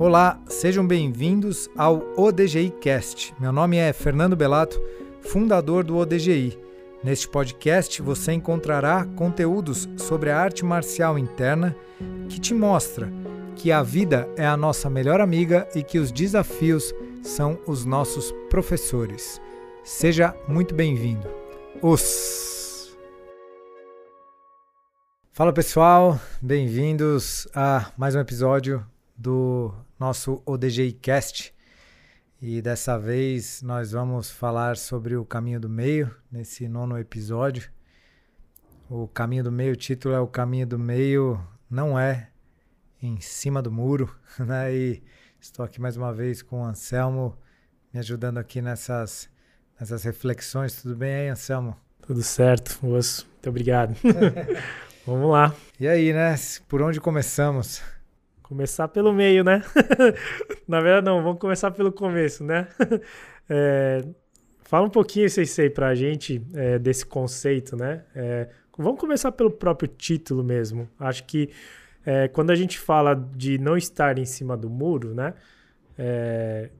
Olá, sejam bem-vindos ao ODGI Cast. Meu nome é Fernando Belato, fundador do ODGI. Neste podcast você encontrará conteúdos sobre a arte marcial interna que te mostra que a vida é a nossa melhor amiga e que os desafios são os nossos professores. Seja muito bem-vindo. Os Fala pessoal, bem-vindos a mais um episódio do nosso ODGI Cast. E dessa vez nós vamos falar sobre o caminho do meio, nesse nono episódio. O caminho do meio, o título é O Caminho do Meio Não É em Cima do Muro, né? E estou aqui mais uma vez com o Anselmo, me ajudando aqui nessas, nessas reflexões. Tudo bem aí, Anselmo? Tudo certo, moço. Muito obrigado. Vamos lá. E aí, né? Por onde começamos? Começar pelo meio, né? Na verdade, não, vamos começar pelo começo, né? É, fala um pouquinho, Sensei, pra gente é, desse conceito, né? É, vamos começar pelo próprio título mesmo. Acho que é, quando a gente fala de não estar em cima do muro, né? É,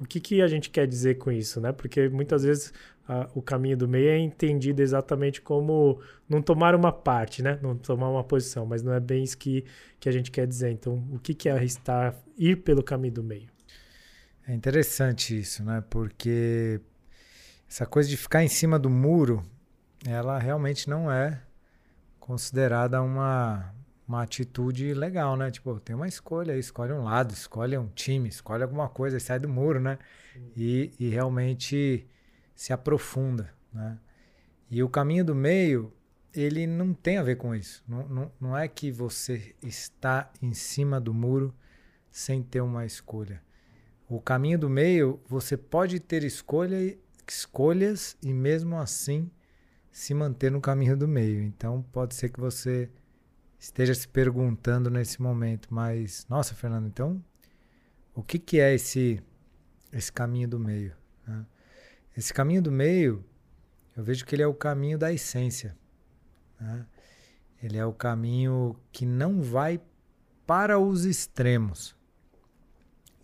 o que, que a gente quer dizer com isso, né? Porque muitas vezes a, o caminho do meio é entendido exatamente como não tomar uma parte, né? Não tomar uma posição, mas não é bem isso que, que a gente quer dizer. Então, o que, que é estar, ir pelo caminho do meio? É interessante isso, né? Porque essa coisa de ficar em cima do muro, ela realmente não é considerada uma, uma atitude legal, né? Tipo, tem uma escolha, escolhe um lado, escolhe um time, escolhe alguma coisa e sai do muro, né? E, e realmente se aprofunda, né? E o caminho do meio, ele não tem a ver com isso. Não, não, não é que você está em cima do muro sem ter uma escolha. O caminho do meio, você pode ter escolha, escolhas e mesmo assim se manter no caminho do meio. Então pode ser que você esteja se perguntando nesse momento, mas nossa, Fernando, então o que, que é esse esse caminho do meio? Esse caminho do meio, eu vejo que ele é o caminho da essência. Né? Ele é o caminho que não vai para os extremos.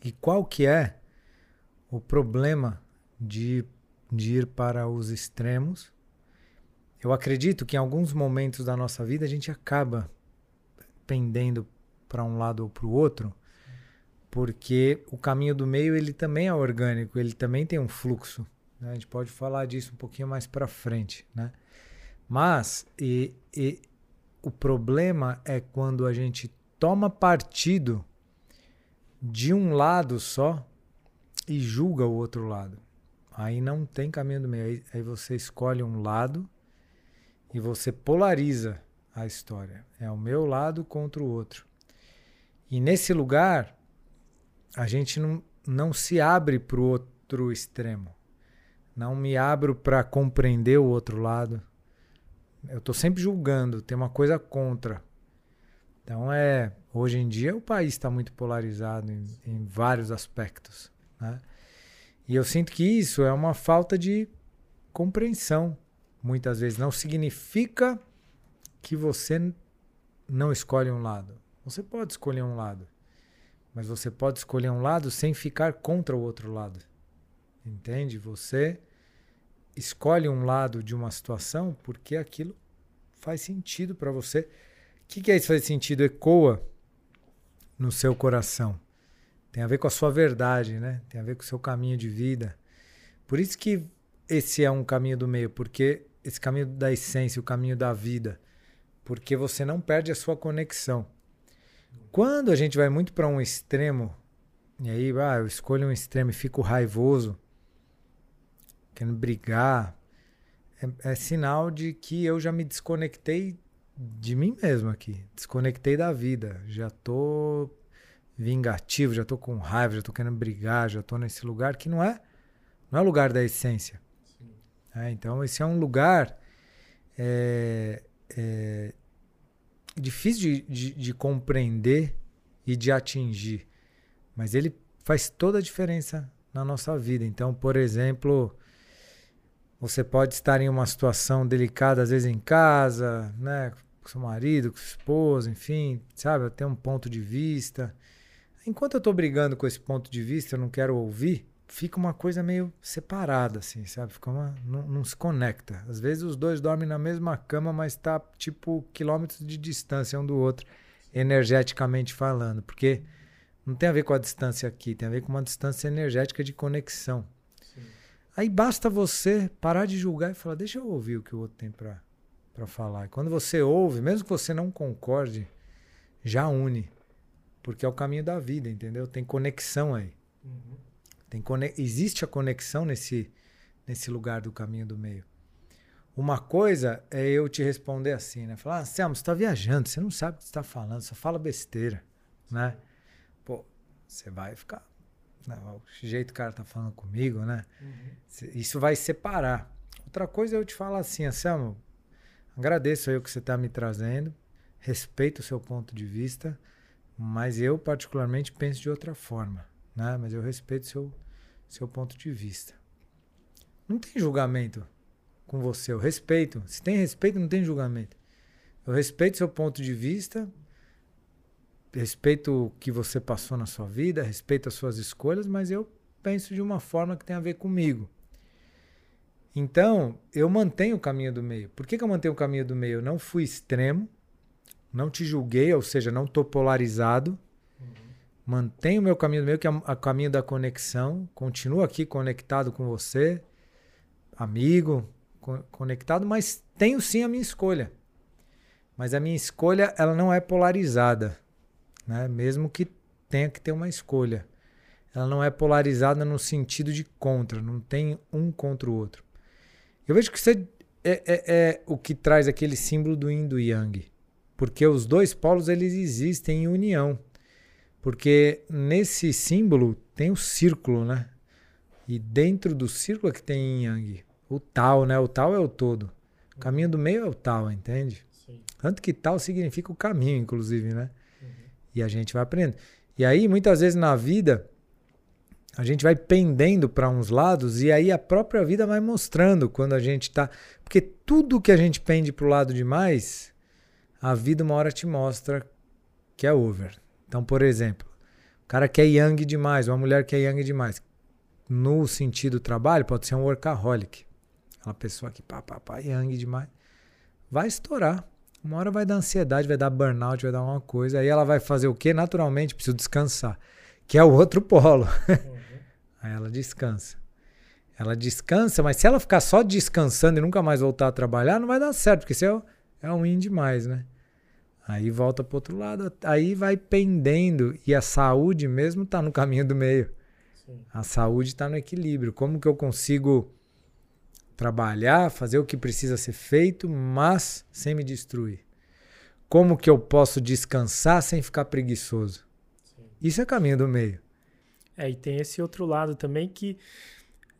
E qual que é o problema de, de ir para os extremos? Eu acredito que em alguns momentos da nossa vida a gente acaba pendendo para um lado ou para o outro, porque o caminho do meio ele também é orgânico, ele também tem um fluxo. Né? A gente pode falar disso um pouquinho mais para frente, né? Mas e, e o problema é quando a gente toma partido de um lado só e julga o outro lado. Aí não tem caminho do meio. Aí, aí você escolhe um lado e você polariza a história. É o meu lado contra o outro. E nesse lugar, a gente não, não se abre para o outro extremo. Não me abro para compreender o outro lado. Eu estou sempre julgando, tem uma coisa contra. Então é, hoje em dia o país está muito polarizado em, em vários aspectos, né? E eu sinto que isso é uma falta de compreensão. Muitas vezes não significa que você não escolhe um lado. Você pode escolher um lado, mas você pode escolher um lado sem ficar contra o outro lado. Entende? Você escolhe um lado de uma situação porque aquilo faz sentido para você. O que, que é isso faz sentido? Ecoa no seu coração. Tem a ver com a sua verdade, né? Tem a ver com o seu caminho de vida. Por isso que esse é um caminho do meio, porque esse caminho da essência, o caminho da vida, porque você não perde a sua conexão. Quando a gente vai muito para um extremo, e aí, ah, eu escolho um extremo e fico raivoso, querendo brigar, é, é sinal de que eu já me desconectei de mim mesmo aqui. Desconectei da vida. Já tô vingativo, já tô com raiva, já tô querendo brigar, já tô nesse lugar que não é não é lugar da essência. É, então esse é um lugar é, é, difícil de, de, de compreender e de atingir, mas ele faz toda a diferença na nossa vida. Então, por exemplo, você pode estar em uma situação delicada, às vezes em casa, né? Com seu marido, com sua esposa, enfim, sabe? Ter um ponto de vista. Enquanto eu tô brigando com esse ponto de vista, eu não quero ouvir, fica uma coisa meio separada, assim, sabe? Fica uma, não, não, se conecta. Às vezes os dois dormem na mesma cama, mas tá tipo quilômetros de distância um do outro, energeticamente falando. Porque não tem a ver com a distância aqui, tem a ver com uma distância energética de conexão. Aí basta você parar de julgar e falar, deixa eu ouvir o que o outro tem para falar. E quando você ouve, mesmo que você não concorde, já une. Porque é o caminho da vida, entendeu? Tem conexão aí. Uhum. Tem conex... Existe a conexão nesse, nesse lugar do caminho do meio. Uma coisa é eu te responder assim, né? Falar, ah, Selma, você está viajando, você não sabe o que você está falando, só fala besteira, né? Pô, você vai ficar... Não, o jeito que o cara tá falando comigo, né? Uhum. Isso vai separar. Outra coisa é eu te falar assim, Anselmo, agradeço aí o que você está me trazendo, respeito o seu ponto de vista, mas eu particularmente penso de outra forma, né? Mas eu respeito o seu seu ponto de vista. Não tem julgamento com você, eu respeito. Se tem respeito, não tem julgamento. Eu respeito seu ponto de vista, respeito o que você passou na sua vida, respeito as suas escolhas, mas eu penso de uma forma que tem a ver comigo. Então, eu mantenho o caminho do meio. Por que, que eu mantenho o caminho do meio? Eu não fui extremo, não te julguei, ou seja, não estou polarizado. Mantenho o meu caminho do meio, que é o caminho da conexão. Continuo aqui conectado com você, amigo, co conectado, mas tenho sim a minha escolha. Mas a minha escolha, ela não é polarizada, né? Mesmo que tenha que ter uma escolha. Ela não é polarizada no sentido de contra, não tem um contra o outro. Eu vejo que isso é, é, é, o que traz aquele símbolo do yin do yang. Porque os dois polos, eles existem em união. Porque nesse símbolo tem o círculo, né? E dentro do círculo é que tem Yang. O tal, né? O tal é o todo. O caminho do meio é o tal, entende? Sim. Tanto que tal significa o caminho, inclusive, né? E a gente vai aprendendo. E aí, muitas vezes na vida, a gente vai pendendo para uns lados e aí a própria vida vai mostrando quando a gente está. Porque tudo que a gente pende para o lado demais, a vida uma hora te mostra que é over. Então, por exemplo, o cara quer yang demais, uma mulher quer yang demais. No sentido trabalho, pode ser um workaholic. Aquela pessoa que pá, pá, pá, yang demais. Vai estourar. Uma hora vai dar ansiedade, vai dar burnout, vai dar uma coisa. Aí ela vai fazer o quê? Naturalmente, precisa descansar. Que é o outro polo. Uhum. Aí ela descansa. Ela descansa, mas se ela ficar só descansando e nunca mais voltar a trabalhar, não vai dar certo, porque isso é, é um demais, né? Aí volta para outro lado, aí vai pendendo e a saúde mesmo está no caminho do meio. Sim. A saúde está no equilíbrio. Como que eu consigo trabalhar, fazer o que precisa ser feito, mas sem me destruir? Como que eu posso descansar sem ficar preguiçoso? Sim. Isso é caminho do meio. É, e tem esse outro lado também que,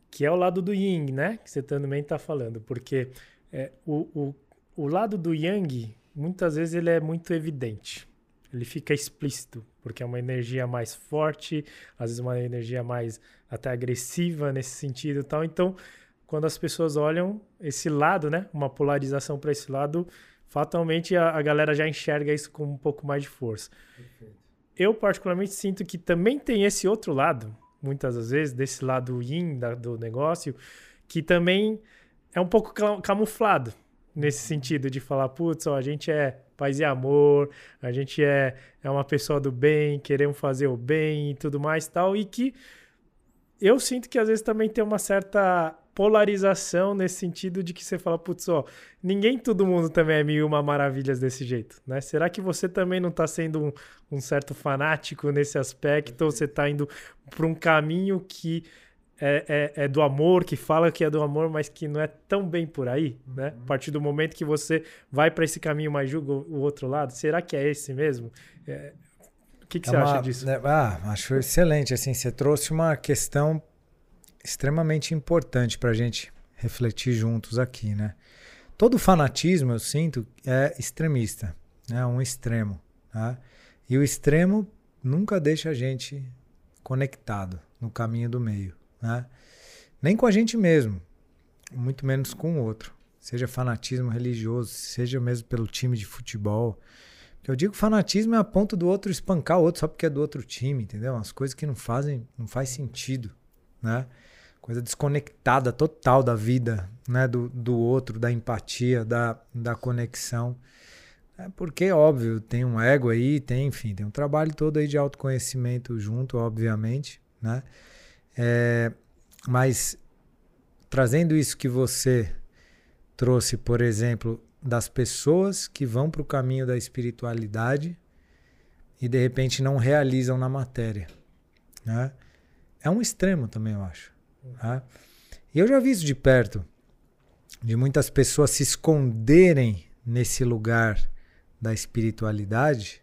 que é o lado do yin, né? Que você também está falando, porque é, o, o, o lado do yang muitas vezes ele é muito evidente. Ele fica explícito, porque é uma energia mais forte, às vezes uma energia mais até agressiva nesse sentido e tal. Então, quando as pessoas olham esse lado, né, uma polarização para esse lado, fatalmente a, a, galera já enxerga isso com um pouco mais de força. Perfeito. Eu particularmente sinto que também tem esse outro lado, muitas das vezes, desse lado yin da, do negócio, que também é um pouco camuflado nesse sentido de falar, putz, ó, a gente é paz e amor, a gente é, é uma pessoa do bem, queremos fazer o bem e tudo mais tal, e que eu sinto que às vezes também tem uma certa polarização nesse sentido de que você fala, putz, ó, ninguém, todo mundo também é mil uma maravilhas desse jeito, né? Será que você também não está sendo um, um, certo fanático nesse aspecto, ou você está indo para um caminho que é, é, é, do amor, que fala que é do amor, mas que não é tão bem por aí, né? Uhum. A partir do momento que você vai para esse caminho, mas julga o outro lado, será que é esse mesmo? É... O que, que é você uma, acha disso? Né, ah, acho excelente. Assim, você trouxe uma questão extremamente importante para a gente refletir juntos aqui, né? Todo fanatismo, eu sinto, é extremista, né? Um extremo, tá? E o extremo nunca deixa a gente conectado no caminho do meio. Né? Nem com a gente mesmo, muito menos com o outro. Seja fanatismo religioso, seja mesmo pelo time de futebol, Eu digo fanatismo é a ponto do outro espancar o outro só porque é do outro time, entendeu? Umas coisas que não fazem, não faz sentido, né? Coisa desconectada total da vida, né? Do, do outro, da empatia, da, da conexão. É porque, óbvio, tem um ego aí, tem, enfim, tem um trabalho todo aí de autoconhecimento junto, obviamente, né? É, mas trazendo isso que você trouxe, por exemplo, das pessoas que vão para o caminho da espiritualidade e de repente não realizam na matéria. Né? É um extremo também, eu acho. Né? E eu já vi isso de perto, de muitas pessoas se esconderem nesse lugar da espiritualidade,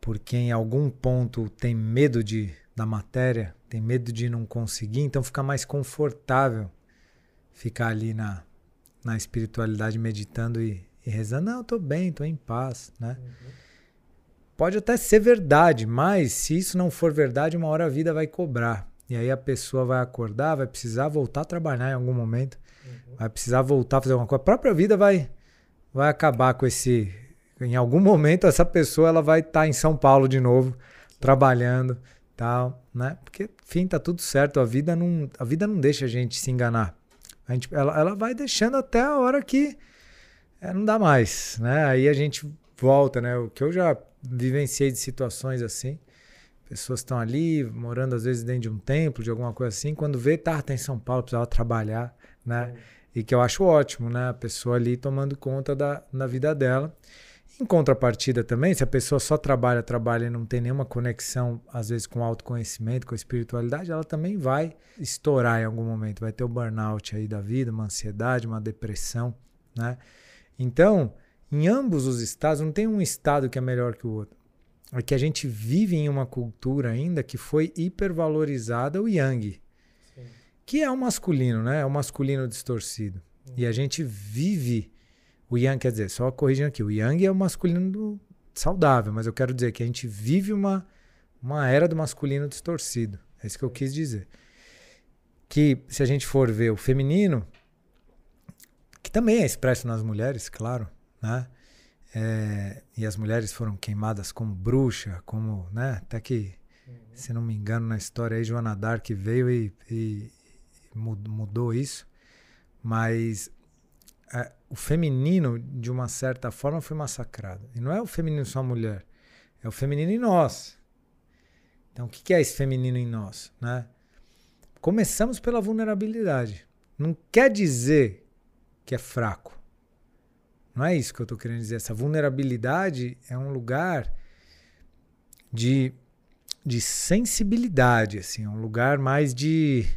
porque em algum ponto tem medo de, da matéria, tem medo de não conseguir, então fica mais confortável ficar ali na, na espiritualidade meditando e, e rezando, não, eu tô bem, tô em paz, né? Uhum. Pode até ser verdade, mas se isso não for verdade, uma hora a vida vai cobrar. E aí a pessoa vai acordar, vai precisar voltar a trabalhar em algum momento, uhum. vai precisar voltar a fazer alguma coisa. A própria vida vai, vai acabar com esse. Em algum momento essa pessoa ela vai estar tá em São Paulo de novo, trabalhando, tal, né? Porque, enfim, tá tudo certo. A vida não, a vida não deixa a gente se enganar. A gente, ela, ela vai deixando até a hora que é, não dá mais, né? Aí a gente volta, né? O que eu já vivenciei de situações assim, pessoas estão ali morando às vezes dentro de um templo, de alguma coisa assim, quando vê, tá, tá em São Paulo, precisava trabalhar, né? É. E que eu acho ótimo, né? A pessoa ali tomando conta da, da vida dela. Em contrapartida também, se a pessoa só trabalha, trabalha e não tem nenhuma conexão, às vezes, com autoconhecimento, com a espiritualidade, ela também vai estourar em algum momento. Vai ter o burnout aí da vida, uma ansiedade, uma depressão, né? Então, em ambos os estados, não tem um estado que é melhor que o outro. É que a gente vive em uma cultura ainda que foi hipervalorizada o yang, Sim. que é o masculino, né? É o masculino distorcido. E a gente vive o yang, quer dizer, só corrigindo aqui, o yang é o masculino saudável, mas eu quero dizer que a gente vive uma, uma era do masculino distorcido. É isso que eu quis dizer. Que se a gente for ver o feminino, que também é expresso nas mulheres, claro, né? É, e as mulheres foram queimadas como bruxa, como, né? Até que, uhum. se não me engano, na história aí, Joana Dark veio e, e, e mudou isso. Mas é, o feminino, de uma certa forma, foi massacrado. E não é o feminino só a mulher, é o feminino em nós. Então, o que é esse feminino em nós? Né? Começamos pela vulnerabilidade. Não quer dizer que é fraco. Não é isso que eu estou querendo dizer. Essa vulnerabilidade é um lugar de, de sensibilidade, assim, é um lugar mais de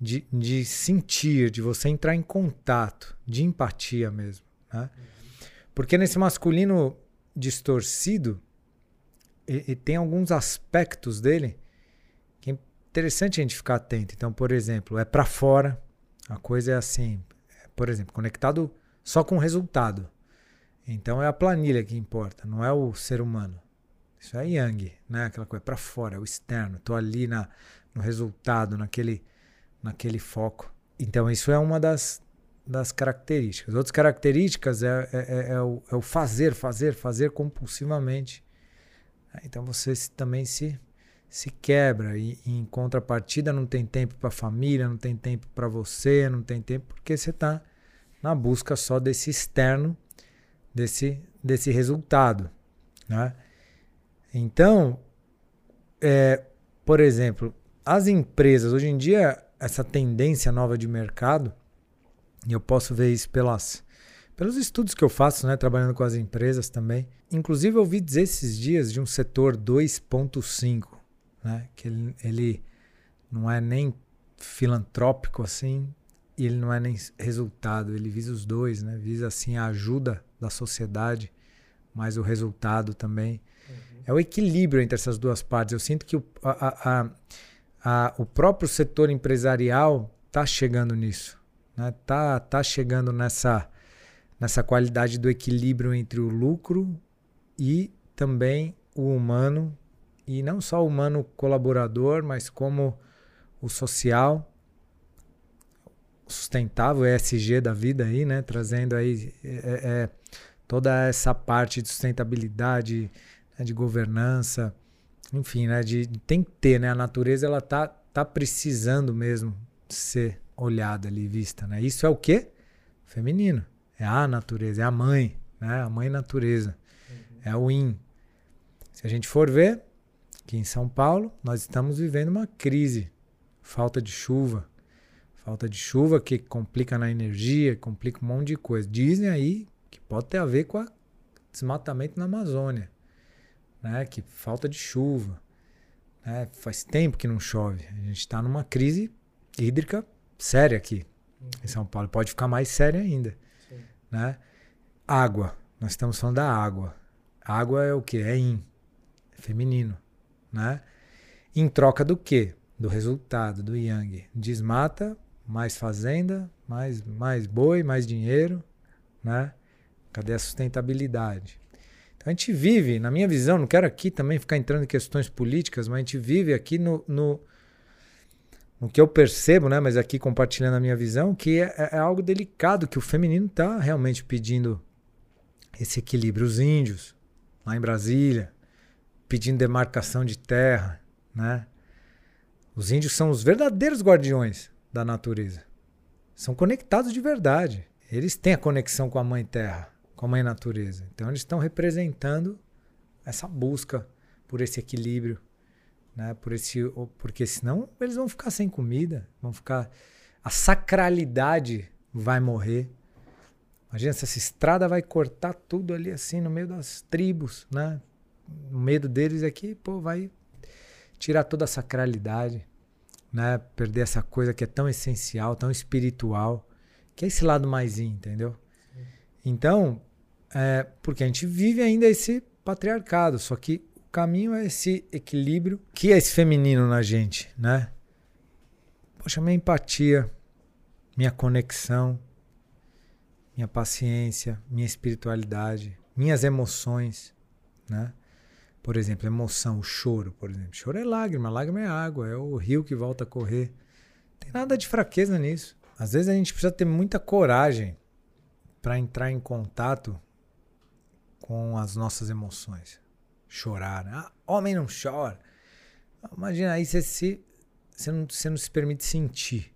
de, de sentir, de você entrar em contato, de empatia mesmo. Né? Porque nesse masculino distorcido, e, e tem alguns aspectos dele que é interessante a gente ficar atento. Então, por exemplo, é para fora, a coisa é assim, por exemplo, conectado só com resultado. Então é a planilha que importa, não é o ser humano. Isso é yang, né? Aquela coisa para fora, é o externo. Estou ali na, no resultado, naquele naquele foco. Então, isso é uma das, das características. Outras características é, é, é, é o, é o, fazer, fazer, fazer compulsivamente. Então, você também se, se quebra. E, e em contrapartida, não tem tempo para a família, não tem tempo para você, não tem tempo porque você está na busca só desse externo, desse, desse resultado. Né? Então, é, por exemplo, as empresas, hoje em dia, essa tendência nova de mercado, e eu posso ver isso pelas, pelos estudos que eu faço, né, trabalhando com as empresas também. Inclusive, eu ouvi dizer esses dias de um setor 2.5, né, que ele, ele não é nem filantrópico assim, e ele não é nem resultado, ele visa os dois, né? Visa assim a ajuda da sociedade, mas o resultado também. Uhum. É o equilíbrio entre essas duas partes. Eu sinto que o, a, a, a, o próprio setor empresarial está chegando nisso, né? tá, tá chegando nessa, nessa qualidade do equilíbrio entre o lucro e também o humano, e não só o humano colaborador, mas como o social, sustentável, ESG da vida aí, né? Trazendo aí é, é, toda essa parte de sustentabilidade, né, de governança, enfim, né, de, tem que ter, né, a natureza ela tá, tá precisando mesmo ser olhada ali, vista, né? Isso é o quê? Feminino. É a natureza, é a mãe, né? A mãe natureza. Uhum. É o yin. Se a gente for ver, aqui em São Paulo, nós estamos vivendo uma crise, falta de chuva, falta de chuva que complica na energia, complica um monte de coisa. Dizem aí que pode ter a ver com o desmatamento na Amazônia, né? Que falta de chuva, né? Faz tempo que não chove. A gente está numa crise hídrica séria aqui uhum. em São Paulo. Pode ficar mais séria ainda, Sim. né? Água. Nós estamos falando da água. Água é o que? É in, é feminino, né? Em troca do quê? Do resultado, do yang. Desmata, mais fazenda, mais, mais boi, mais dinheiro, né? Cadê a sustentabilidade? Então a gente vive, na minha visão, não quero aqui também ficar entrando em questões políticas, mas a gente vive aqui no, no, no que eu percebo, né? Mas aqui compartilhando a minha visão, que é, é algo delicado, que o feminino está realmente pedindo esse equilíbrio. Os índios, lá em Brasília, pedindo demarcação de terra, né? Os índios são os verdadeiros guardiões da natureza. São conectados de verdade. Eles têm a conexão com a mãe terra, com a mãe natureza. Então eles estão representando essa busca por esse equilíbrio, né? Por esse, porque senão eles vão ficar sem comida, vão ficar a sacralidade vai morrer. Imagina se essa estrada vai cortar tudo ali assim no meio das tribos, né? O medo deles é que, pô, vai tirar toda a sacralidade, né? Perder essa coisa que é tão essencial, tão espiritual, que é esse lado mais entendeu? Então, é, porque a gente vive ainda esse patriarcado, só que o caminho é esse equilíbrio que é esse feminino na gente, né? Poxa, minha empatia, minha conexão, minha paciência, minha espiritualidade, minhas emoções, né? Por exemplo, emoção, o choro, por exemplo. Choro é lágrima, lágrima é água, é o rio que volta a correr. Não tem nada de fraqueza nisso. Às vezes a gente precisa ter muita coragem para entrar em contato com as nossas emoções. Chorar. Né? Ah, homem não chora. Imagina aí você, se, você, não, você não se permite sentir.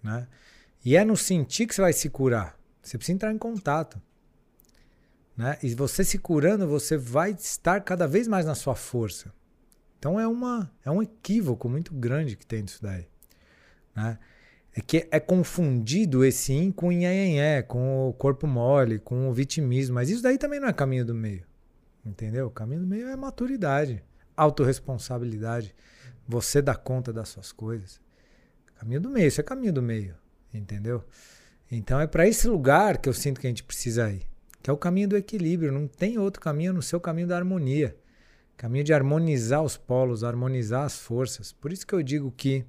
Né? E é no sentir que você vai se curar. Você precisa entrar em contato. Né? E você se curando, você vai estar cada vez mais na sua força. Então é, uma, é um equívoco muito grande que tem disso daí. Né? É que é confundido esse yin com nhenhenhé, com o corpo mole, com o vitimismo. Mas isso daí também não é caminho do meio. Entendeu? O caminho do meio é maturidade, autorresponsabilidade. Você dá conta das suas coisas. Caminho do meio, isso é caminho do meio. Entendeu? Então é para esse lugar que eu sinto que a gente precisa ir, que é o caminho do equilíbrio. Não tem outro caminho no seu caminho da harmonia. Caminho de harmonizar os polos, harmonizar as forças. Por isso que eu digo que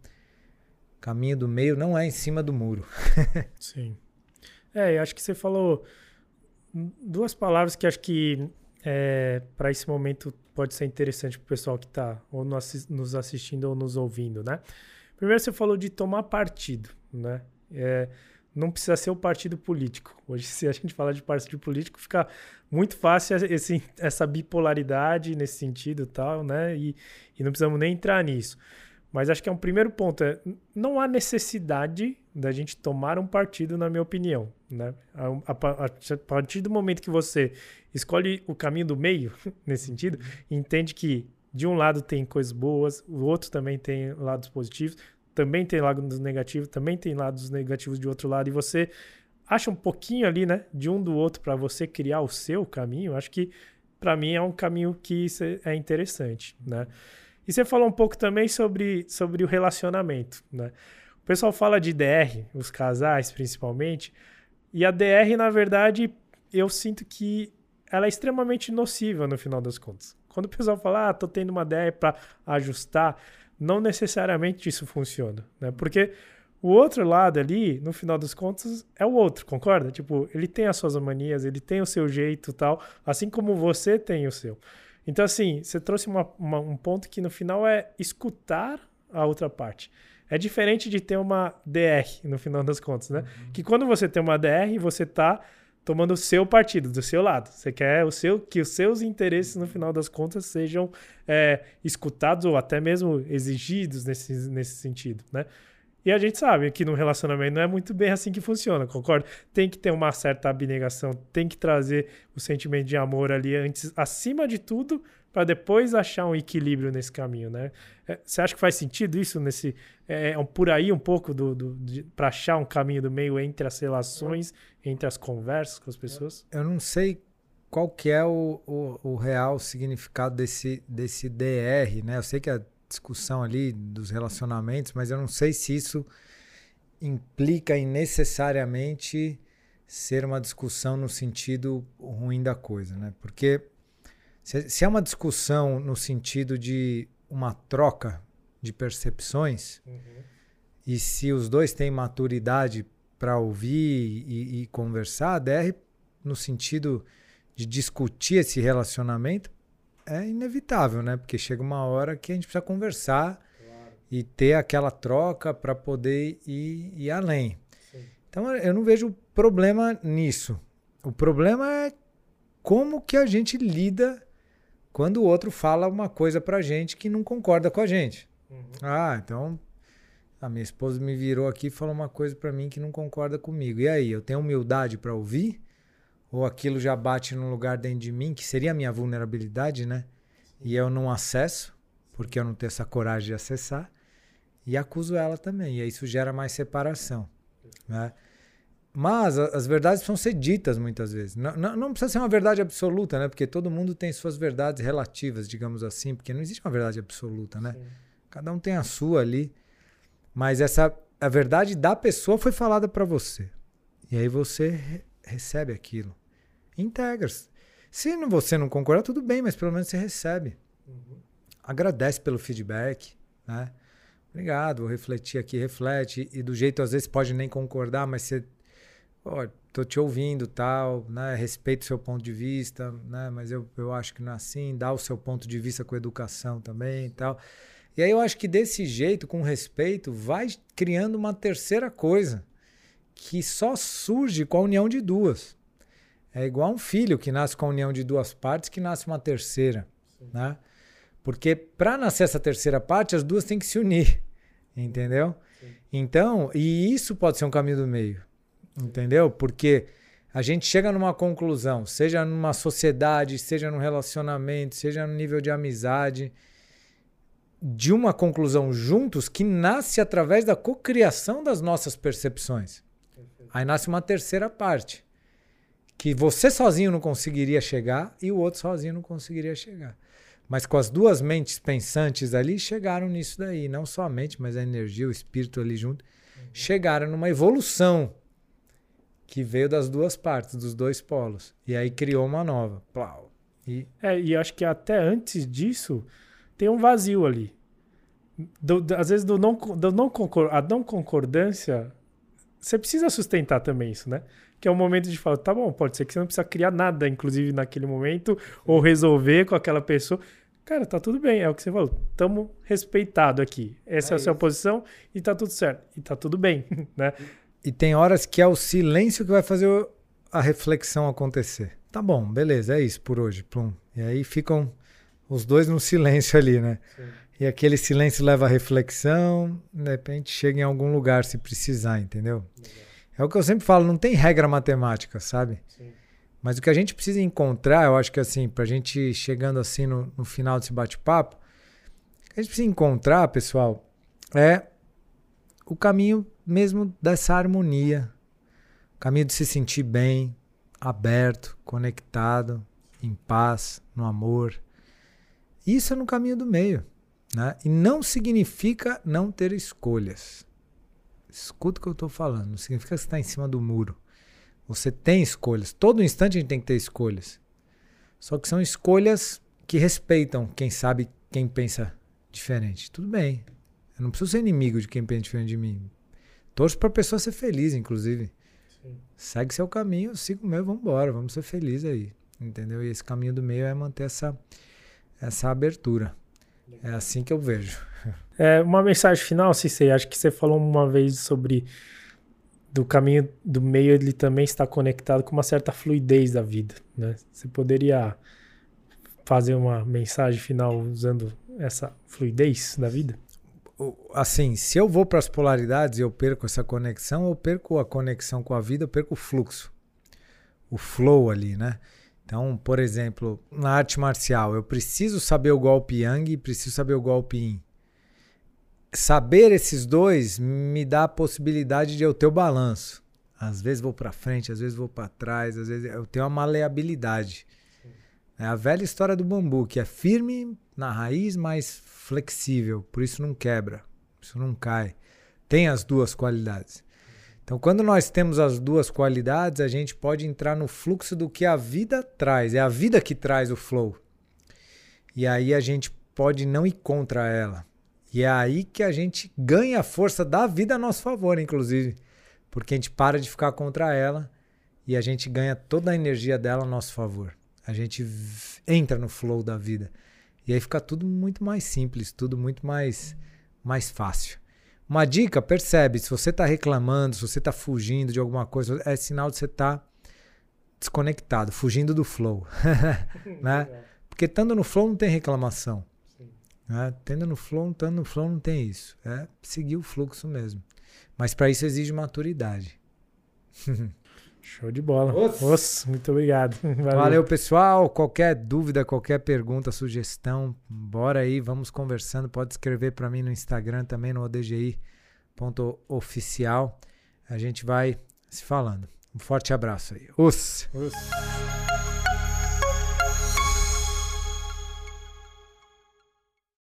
caminho do meio não é em cima do muro. Sim. É, eu acho que você falou duas palavras que acho que é, para esse momento pode ser interessante para o pessoal que está ou nos assistindo ou nos ouvindo, né? Primeiro você falou de tomar partido, né? É, não precisa ser o partido político. Hoje, se a gente falar de partido político, fica muito fácil esse, essa bipolaridade nesse sentido tal, né? E, e não precisamos nem entrar nisso. Mas acho que é um primeiro ponto. É, não há necessidade da gente tomar um partido, na minha opinião. Né? A, a, a, partir do momento que você escolhe o caminho do meio, nesse sentido, uhum. entende que de um lado tem coisas boas, o outro também tem lados positivos, também tem lados negativos, também tem lados negativos de outro lado, e você acha um pouquinho ali, né, de um do outro para você criar o seu caminho, acho que para mim é um caminho que é interessante, né? E você falou um pouco também sobre, sobre o relacionamento, né? O pessoal fala de DR, os casais principalmente, e a DR, na verdade, eu sinto que ela é extremamente nociva no final das contas. Quando o pessoal fala, ah, tô tendo uma DR para ajustar, não necessariamente isso funciona, né? Porque o outro lado ali, no final das contas, é o outro, concorda? Tipo, ele tem as suas manias, ele tem o seu jeito tal, assim como você tem o seu. Então, assim, você trouxe uma, uma, um ponto que no final é escutar a outra parte. É diferente de ter uma DR, no final das contas, né? Uhum. Que quando você tem uma DR, você tá tomando o seu partido, do seu lado. Você quer o seu, que os seus interesses, no final das contas, sejam é, escutados ou até mesmo exigidos nesse, nesse sentido, né? E a gente sabe que no relacionamento não é muito bem assim que funciona, concorda? Tem que ter uma certa abnegação, tem que trazer o sentimento de amor ali antes, acima de tudo, para depois achar um equilíbrio nesse caminho, né? É, você acha que faz sentido isso nesse é, é por aí um pouco do, do para achar um caminho do meio entre as relações, entre as conversas com as pessoas? Eu não sei qual que é o, o, o real significado desse desse DR, né? Eu sei que a discussão ali dos relacionamentos, mas eu não sei se isso implica em necessariamente ser uma discussão no sentido ruim da coisa, né? Porque se, se é uma discussão no sentido de uma troca de percepções, uhum. e se os dois têm maturidade para ouvir e, e conversar, DR no sentido de discutir esse relacionamento, é inevitável, né? Porque chega uma hora que a gente precisa conversar claro. e ter aquela troca para poder ir, ir além. Sim. Então eu não vejo problema nisso. O problema é como que a gente lida quando o outro fala uma coisa pra gente que não concorda com a gente. Uhum. Ah, então a minha esposa me virou aqui e falou uma coisa para mim que não concorda comigo. E aí, eu tenho humildade para ouvir? ou aquilo já bate num lugar dentro de mim, que seria a minha vulnerabilidade, né? E eu não acesso, porque eu não tenho essa coragem de acessar, e acuso ela também. E aí isso gera mais separação, né? Mas as verdades precisam ser ditas muitas vezes. Não, não, não, precisa ser uma verdade absoluta, né? Porque todo mundo tem suas verdades relativas, digamos assim, porque não existe uma verdade absoluta, né? Sim. Cada um tem a sua ali. Mas essa a verdade da pessoa foi falada para você. E aí você recebe aquilo integra. Se você não concordar, tudo bem, mas pelo menos você recebe. Uhum. Agradece pelo feedback, né? Obrigado, vou refletir aqui, reflete. E do jeito, às vezes, pode nem concordar, mas você. Ó, tô te ouvindo tal, né? Respeito o seu ponto de vista, né? Mas eu, eu acho que não é assim. Dá o seu ponto de vista com educação também e tal. E aí eu acho que desse jeito, com respeito, vai criando uma terceira coisa que só surge com a união de duas. É igual um filho que nasce com a união de duas partes que nasce uma terceira, Sim. né? Porque para nascer essa terceira parte, as duas têm que se unir, entendeu? Sim. Então, e isso pode ser um caminho do meio, entendeu? Porque a gente chega numa conclusão, seja numa sociedade, seja num relacionamento, seja no nível de amizade, de uma conclusão juntos que nasce através da cocriação das nossas percepções. Aí nasce uma terceira parte que você sozinho não conseguiria chegar e o outro sozinho não conseguiria chegar. Mas com as duas mentes pensantes ali, chegaram nisso daí. Não só a mente, mas a energia, o espírito ali junto. Uhum. Chegaram numa evolução que veio das duas partes, dos dois polos. E aí criou uma nova. Plau. E... É, e acho que até antes disso, tem um vazio ali. Do, do, às vezes, do não, do não concor a não concordância, você precisa sustentar também isso, né? que é o momento de falar, tá bom, pode ser que você não precisa criar nada, inclusive naquele momento, ou resolver com aquela pessoa. Cara, tá tudo bem, é o que você falou. Tamo respeitado aqui. Essa é, é a sua posição e tá tudo certo. E tá tudo bem, né? E tem horas que é o silêncio que vai fazer a reflexão acontecer. Tá bom, beleza, é isso por hoje. Plum. E aí ficam os dois no silêncio ali, né? Sim. E aquele silêncio leva a reflexão, de repente chega em algum lugar se precisar, entendeu? Legal. É o que eu sempre falo, não tem regra matemática, sabe? Sim. Mas o que a gente precisa encontrar, eu acho que assim, pra gente chegando assim no, no final desse bate-papo, o que a gente precisa encontrar, pessoal, é o caminho mesmo dessa harmonia. O caminho de se sentir bem, aberto, conectado, em paz, no amor. Isso é no caminho do meio. Né? E não significa não ter escolhas. Escuta o que eu estou falando. Não significa que você está em cima do muro. Você tem escolhas. Todo instante a gente tem que ter escolhas. Só que são escolhas que respeitam quem sabe, quem pensa diferente. Tudo bem. Eu não preciso ser inimigo de quem pensa diferente de mim. Torço para a pessoa ser feliz, inclusive. Sim. Segue seu caminho, eu sigo o meu, vamos embora, vamos ser felizes aí. Entendeu? E esse caminho do meio é manter essa, essa abertura. É assim que eu vejo. É, uma mensagem final, Cicei, acho que você falou uma vez sobre do caminho do meio ele também está conectado com uma certa fluidez da vida, né? Você poderia fazer uma mensagem final usando essa fluidez da vida? Assim, se eu vou para as polaridades e eu perco essa conexão, eu perco a conexão com a vida, eu perco o fluxo, o flow ali, né? Então, por exemplo, na arte marcial, eu preciso saber o golpe Yang e preciso saber o golpe Yin saber esses dois me dá a possibilidade de eu ter o balanço. Às vezes vou para frente, às vezes vou para trás, às vezes eu tenho uma maleabilidade. É a velha história do bambu, que é firme na raiz, mas flexível, por isso não quebra, isso não cai. Tem as duas qualidades. Então, quando nós temos as duas qualidades, a gente pode entrar no fluxo do que a vida traz. É a vida que traz o flow. E aí a gente pode não ir contra ela. E é aí que a gente ganha a força da vida a nosso favor, inclusive. Porque a gente para de ficar contra ela e a gente ganha toda a energia dela a nosso favor. A gente entra no flow da vida. E aí fica tudo muito mais simples, tudo muito mais, mais fácil. Uma dica, percebe, se você está reclamando, se você está fugindo de alguma coisa, é sinal de você estar tá desconectado, fugindo do flow. né? Porque estando no flow não tem reclamação. Né? Tendo no flow, estando no flow, não tem isso. É seguir o fluxo mesmo. Mas para isso exige maturidade. Show de bola. Nossa, muito obrigado. Valeu. Valeu. pessoal. Qualquer dúvida, qualquer pergunta, sugestão, bora aí, vamos conversando. Pode escrever para mim no Instagram também, no odgi.oficial. A gente vai se falando. Um forte abraço aí. Os. Os.